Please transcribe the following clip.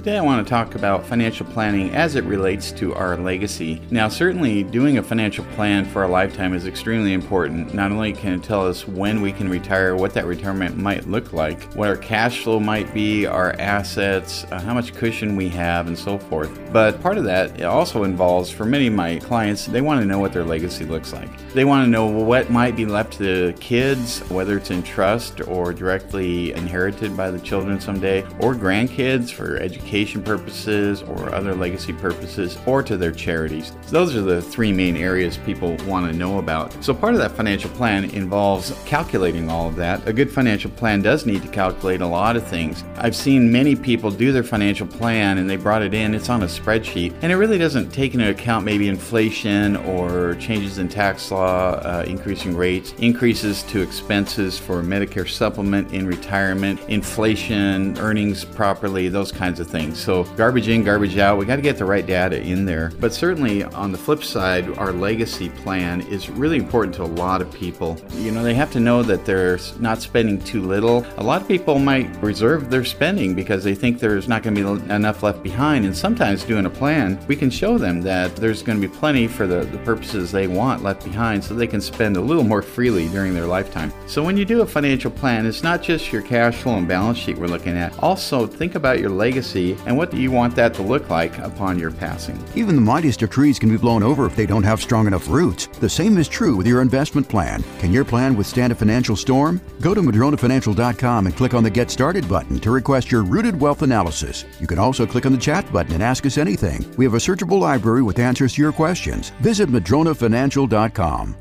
Today, I want to talk about financial planning as it relates to our legacy. Now, certainly, doing a financial plan for a lifetime is extremely important. Not only can it tell us when we can retire, what that retirement might look like, what our cash flow might be, our assets, uh, how much cushion we have, and so forth. But part of that also involves, for many of my clients, they want to know what their legacy looks like. They want to know what might be left to the kids, whether it's in trust or directly inherited by the children someday, or grandkids for education education purposes or other legacy purposes or to their charities. So those are the three main areas people want to know about. So part of that financial plan involves calculating all of that. A good financial plan does need to calculate a lot of things. I've seen many people do their financial plan and they brought it in, it's on a spreadsheet, and it really doesn't take into account maybe inflation or changes in tax law, uh, increasing rates, increases to expenses for Medicare supplement in retirement, inflation, earnings properly, those kinds of things things. So garbage in, garbage out. We got to get the right data in there. But certainly on the flip side, our legacy plan is really important to a lot of people. You know, they have to know that they're not spending too little. A lot of people might reserve their spending because they think there's not going to be enough left behind. And sometimes doing a plan, we can show them that there's going to be plenty for the, the purposes they want left behind so they can spend a little more freely during their lifetime. So when you do a financial plan, it's not just your cash flow and balance sheet we're looking at. Also, think about your legacy and what do you want that to look like upon your passing. Even the mightiest of trees can be blown over if they don't have strong enough roots. The same is true with your investment plan. Can your plan withstand a financial storm? Go to madronafinancial.com and click on the Get Started button to request your rooted wealth analysis. You can also click on the chat button and ask us anything. We have a searchable library with answers to your questions. Visit madronafinancial.com.